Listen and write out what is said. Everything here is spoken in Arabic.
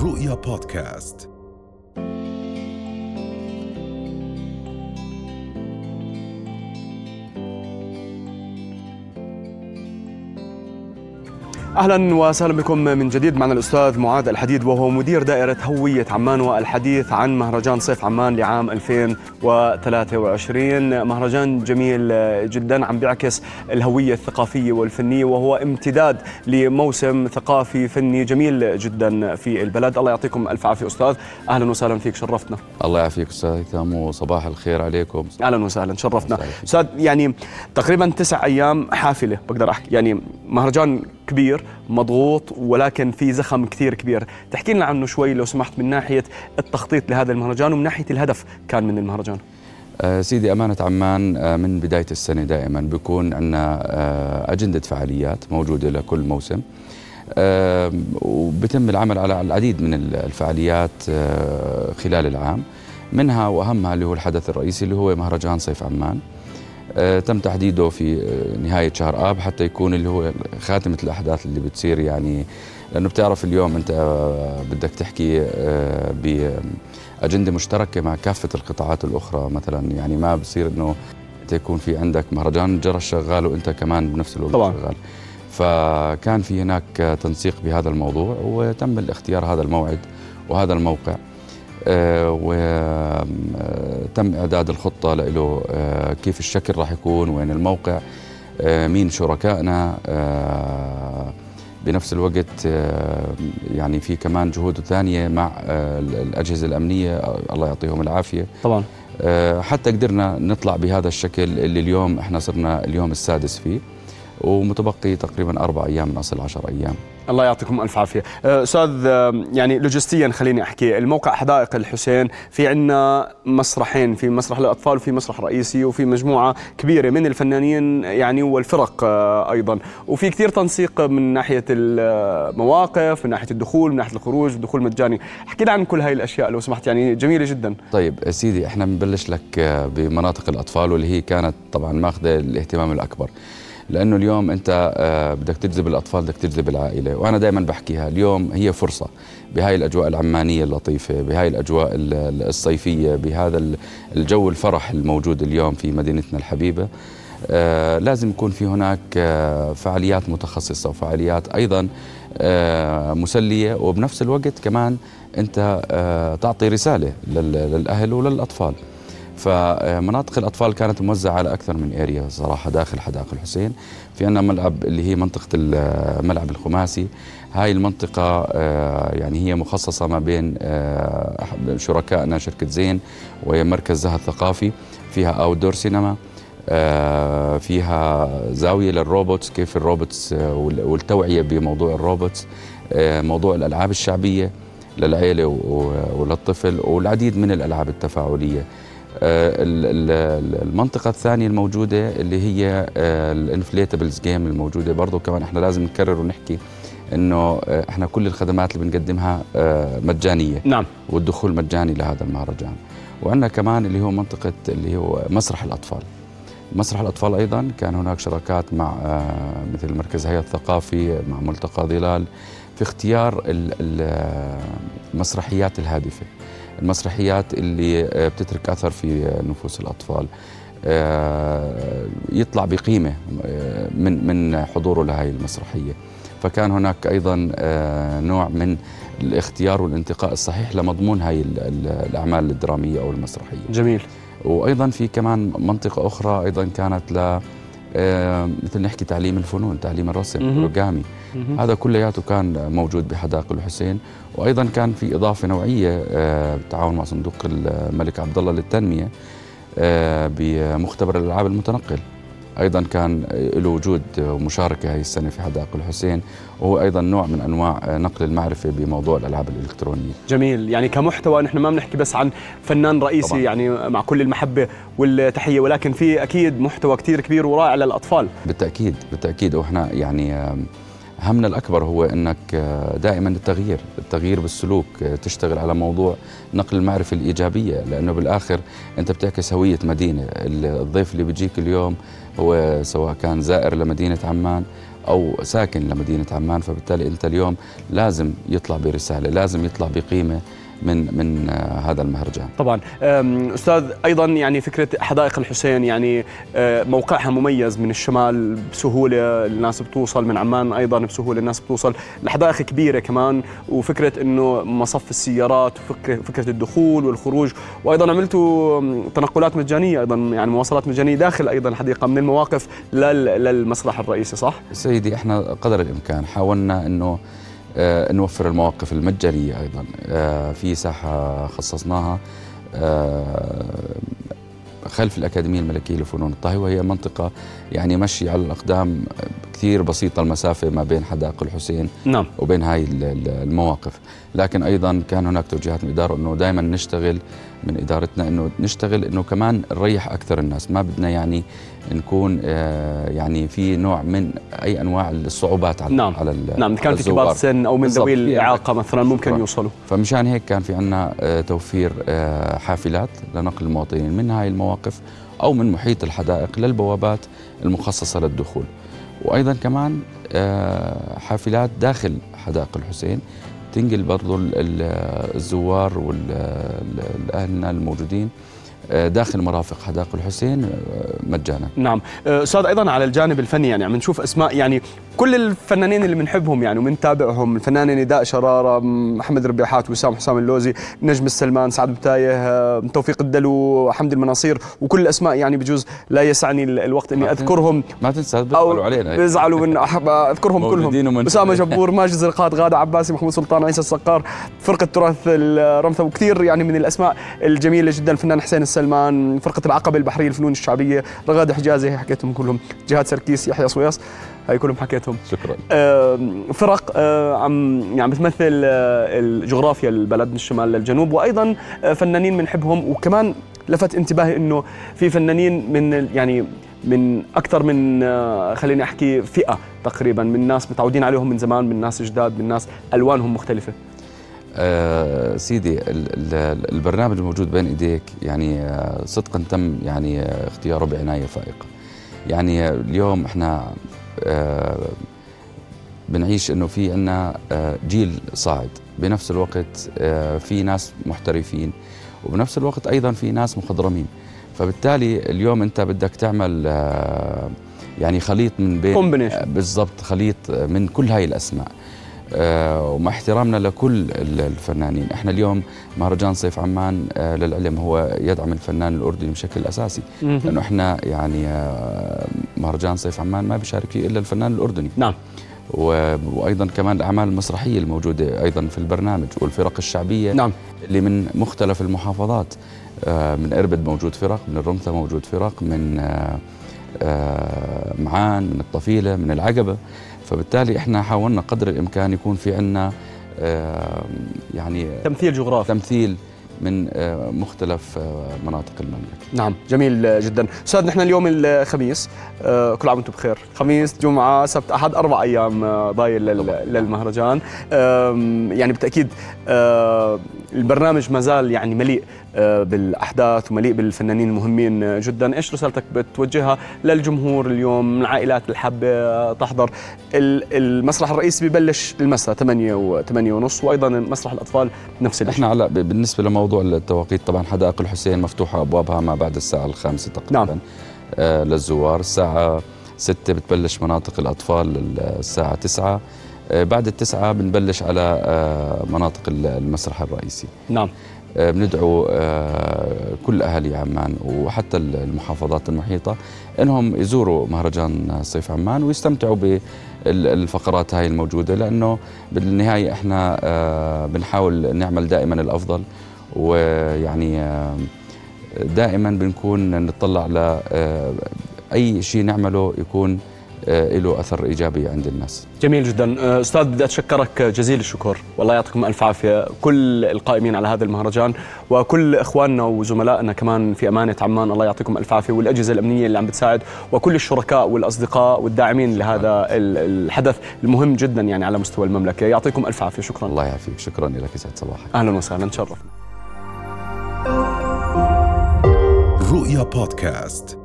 رؤيا بودكاست. أهلا وسهلا بكم من جديد. معنا الأستاذ معاذ الحديد وهو مدير دائرة هوية عمان والحديث عن مهرجان صيف عمان لعام 2023 مهرجان جميل جدا عم بيعكس الهوية الثقافية والفنية وهو امتداد لموسم ثقافي فني جميل جدا في البلد. الله يعطيكم ألف عافية أستاذ. أهلا وسهلا فيك شرفتنا. الله يعافيك أستاذ هيثم وصباح الخير عليكم. أهلا وسهلا شرفتنا. أستاذ يعني تقريبا تسع أيام حافلة بقدر أحكي. يعني مهرجان كبير مضغوط ولكن في زخم كثير كبير. تحكي لنا عنه شوي لو سمحت من ناحية التخطيط لهذا المهرجان ومن ناحية الهدف كان من المهرجان. آه سيدي أمانة عمان آه من بداية السنة دائما بيكون عندنا آه أجندة فعاليات موجودة لكل موسم. وبتم العمل على العديد من الفعاليات خلال العام. منها وأهمها اللي هو الحدث الرئيسي اللي هو مهرجان صيف عمان. تم تحديده في آه، نهاية شهر آب حتى يكون اللي هو خاتمة الأحداث اللي بتصير يعني. لأنه بتعرف اليوم أنت آه، بدك تحكي بأجندة مشتركة مع كافة القطاعات الأخرى مثلا. يعني ما بصير أنه أنت يكون في عندك مهرجان جرى شغال وأنت كمان بنفس الوقت طبعا. شغال. فكان في هناك تنسيق بهذا الموضوع وتم الاختيار هذا الموعد وهذا الموقع. آه، وتم إعداد الخطة له آه، كيف الشكل راح يكون؟ وين الموقع؟ آه، مين شركائنا؟ بنفس الوقت يعني في كمان جهود ثانية مع الأجهزة الأمنية. الله يعطيهم العافية. طبعا. حتى قدرنا نطلع بهذا الشكل اللي اليوم إحنا صرنا اليوم السادس فيه. ومتبقي تقريبا أربع أيام من أصل عشر أيام. الله يعطيكم ألف عافية. أه، أستاذ أه، يعني لوجستيا خليني أحكي الموقع حدائق الحسين في عندنا مسرحين في مسرح للاطفال وفي مسرح رئيسي وفي مجموعة كبيرة من الفنانين يعني والفرق أه، أيضا. وفي كثير تنسيق من ناحية المواقف من ناحية الدخول من ناحية الخروج الدخول مجاني. احكي لنا عن كل هاي الأشياء لو سمحت يعني جميلة جدا. طيب سيدي إحنا بنبلش لك بمناطق الأطفال واللي هي كانت طبعا ماخذة الاهتمام الأكبر. لأنه اليوم أنت آه، بدك تجذب الأطفال بدك تجذب العائلة وأنا دائما بحكيها اليوم هي فرصة. بهاي الأجواء العمانية اللطيفة بهاي الأجواء الصيفية بهذا الجو الفرح الموجود اليوم في مدينتنا الحبيبة. آه لازم يكون في هناك آه فعاليات متخصصة وفعاليات أيضا آه مسلية وبنفس الوقت كمان آه تعطي رسالة للأهل وللأطفال. فمناطق الأطفال كانت موزعة على أكثر من area صراحة داخل حدائق الحسين. في عندنا ملعب اللي هي منطقة الملعب الخماسي. هاي المنطقة آه، يعني هي مخصصة ما بين آه، شركائنا شركة زين ومركز زهر الثقافي فيها outdoor سينما فيها زاوية لل robots كيف ال robots آه، والتوعية بموضوع ال robots موضوع الألعاب الشعبية للعيلة وللطفل والعديد من الألعاب التفاعلية. آه، المنطقة الثانية الموجودة اللي هي آه، ال inflatables game الموجودة. برضه كمان إحنا لازم نكرر ونحكي إنه آه، إحنا كل الخدمات اللي بنقدمها مجانية. نعم. والدخول مجاني لهذا المهرجان. وعندنا كمان اللي هو منطقة اللي هو مسرح الأطفال. مسرح الأطفال أيضا كان هناك شراكات مع مثل مركز هيئة الثقافي مع ملتقى ظلال في اختيار المسرحيات الهادفة. المسرحيات اللي آه، بتترك أثر في نفوس الأطفال. آه، يطلع بقيمة آه، من من حضوره لهي المسرحية. فكان هناك أيضا نوع من الاختيار والانتقاء الصحيح لمضمون هاي الأعمال الدرامية أو المسرحية. جميل. وأيضا في كمان منطقة أخرى أيضا كانت ل مثل نحكي تعليم الفنون تعليم الرسم الاورجامي هذا كلياته كان موجود بحدائق الحسين. وأيضا كان في إضافة نوعية آه، بالتعاون مع صندوق الملك عبد الله للتنمية آه، بمختبر الألعاب المتنقل. أيضا كان له وجود ومشاركه هذه السنة في حدائق الحسين وهو أيضا نوع من أنواع نقل المعرفة بموضوع الألعاب الإلكترونية. جميل، يعني كمحتوى نحن ما بنحكي بس عن فنان رئيسي طبعا. يعني مع كل المحبة والتحية ولكن في أكيد محتوى كثير كبير ورائع للأطفال. بالتأكيد بالتأكيد وإحنا يعني همنا الأكبر هو أنك آه، دائما التغيير التغيير بالسلوك آه، تشتغل على موضوع نقل المعرفة الإيجابية لأنه بالآخر أنت بتعكس هوية مدينة. الضيف اللي بيجيك اليوم هو سواء كان زائر لمدينة عمان أو ساكن لمدينة عمان فبالتالي أنت اليوم لازم يطلع برسالة لازم يطلع بقيمة من من هذا المهرجان. طبعا. أستاذ أيضا يعني فكرة حدائق الحسين يعني آه، موقعها مميز من الشمال بسهولة الناس بتوصل من عمان أيضا بسهولة الناس بتوصل. الحدائق كبيرة كمان وفكرة إنه مصف السيارات وفكره فكرة الدخول والخروج. وأيضا عملتوا تنقلات مجانية أيضا يعني مواصلات مجانية داخل أيضا الحديقه من المواقف للمسرح الرئيسي صح؟ سيدي إحنا قدر الإمكان حاولنا إنه آه، نوفر المواقف المجانية أيضا. آه، في ساحة خصصناها آه، خلف الأكاديمية الملكية لفنون الطهي وهي منطقة يعني مشي على الأقدام كثير بسيطة المسافة ما بين حدائق الحسين نعم. وبين هاي المواقف. لكن أيضا كان هناك توجيهات من الإدارة أنه دائما نشتغل من إدارتنا أنه نشتغل أنه كمان نريح أكثر الناس. ما بدنا يعني نكون آه، يعني في نوع من أي أنواع الصعوبات على نعم. على نعم كان في كبار سن أو من ذوي الإعاقة مثلا ممكن يوصلوا. فمشان هيك كان في عنا آه، توفير آه، حافلات لنقل المواطنين من هاي المواقف أو من محيط الحدائق للبوابات المخصصة للدخول. وأيضا كمان حافلات داخل حدائق الحسين تنقل برضو الزوار والأهلنا الموجودين آه، داخل مرافق حدائق الحسين آه، مجانا. نعم. آه، أستاذ أيضا على الجانب الفني يعني عم نشوف أسماء يعني كل الفنانين اللي بنحبهم يعني ومنتابعهم الفنان نداء شرارة محمد ربيحات وسام حسام اللوزي نجم السلمان سعد بتاية توفيق الدلو حمد المناصير وكل الأسماء يعني بجوز لا يسعني الوقت إني أذكرهم. ما تنسى بيزعلوا علينا. بيزعلوا من أذكرهم كلهم. أسامة جبور ماجد زرقات غادة عباسي محمود سلطان عيسى السقار فرقة تراث الرمثه وكثير يعني من الأسماء الجميلة جدا الفنان حسين سلمان فرقة العقبة البحرية الفنون الشعبية رغاد حجازي حكيتهم كلهم جهاد سركيس يحيى صويص هاي كلهم حكيتهم. شكرا. فرق عم يعني بتمثل الجغرافيا البلد من الشمال للجنوب وأيضا فنانين بنحبهم وكمان لفت انتباهي إنه في فنانين من يعني من أكثر من خليني أحكي فئة تقريبا من ناس متعودين عليهم من زمان من ناس جداد من ناس ألوانهم مختلفة. آه سيدي البرنامج الموجود بين إيديك يعني آه صدقا تم يعني آه اختياره بعناية فائقة. يعني اليوم إحنا آه بنعيش إنه في عندنا آه جيل صاعد. بنفس الوقت آه في ناس محترفين وبنفس الوقت أيضا في ناس مخضرمين. فبالتالي اليوم أنت بدك تعمل آه يعني خليط من بين بالضبط خليط من كل هاي الأسماء. آه، ومع احترامنا لكل الفنانين. إحنا اليوم مهرجان صيف عمان آه، للعلم هو يدعم الفنان الأردني بشكل أساسي. لأنه إحنا يعني آه، مهرجان صيف عمان ما بيشارك فيه إلا الفنان الأردني. نعم. وأيضا كمان الأعمال المسرحية الموجودة أيضا في البرنامج والفرق الشعبية نعم. اللي من مختلف المحافظات من إربد موجود فرق من الرمثة موجود فرق من معان من الطفيلة من العقبة. فبالتالي إحنا حاولنا قدر الإمكان يكون في عندنا يعني تمثيل جغرافي تمثيل من آه، مختلف آه، مناطق المملكة. نعم، جميل جدا. أستاذ نحن اليوم الخميس آه، كل عام وأنتم بخير، خميس، جمعة، سبت، أحد أربع أيام ضايل للمهرجان. يعني بالتأكيد البرنامج ما زال يعني مليء بالأحداث ومليء بالفنانين المهمين جدا، إيش رسالتك بتوجهها للجمهور اليوم العائلات اللي حابة تحضر؟ المسرح الرئيسي ببلش المساء 8 و8 ونص وأيضا مسرح الأطفال نفس الشيء. إحنا على بالنسبة لموضوع موضوع التواقيت طبعا حدائق الحسين مفتوحة أبوابها ما بعد الساعة الخامسة تقريبا نعم. آه للزوار الساعة ستة بتبلش مناطق الأطفال الساعة تسعة آه بعد التسعة بنبلش على آه مناطق المسرح الرئيسي نعم آه، بندعو آه، كل أهالي عمان وحتى المحافظات المحيطة إنهم يزوروا مهرجان صيف عمان ويستمتعوا بالفقرات هاي الموجودة لأنه بالنهاية إحنا آه، بنحاول نعمل دائما الأفضل ويعني دائما بنكون نطلع على أي شيء نعمله يكون آه، له أثر إيجابي عند الناس. جميل جدا، آه، أستاذ بدي أتشكرك جزيل الشكر، والله يعطيكم ألف عافية. كل القائمين على هذا المهرجان وكل إخواننا وزملائنا كمان في أمانة عمان الله يعطيكم ألف عافية. والأجهزة الأمنية اللي عم بتساعد وكل الشركاء والأصدقاء والداعمين لهذا الحدث المهم جدا يعني على مستوى المملكة، يعطيكم ألف عافية. شكرا. الله يعافيك، شكرا لك يسعد صباحك. أهلا وسهلا. تشرفنا. رؤيا بودكاست.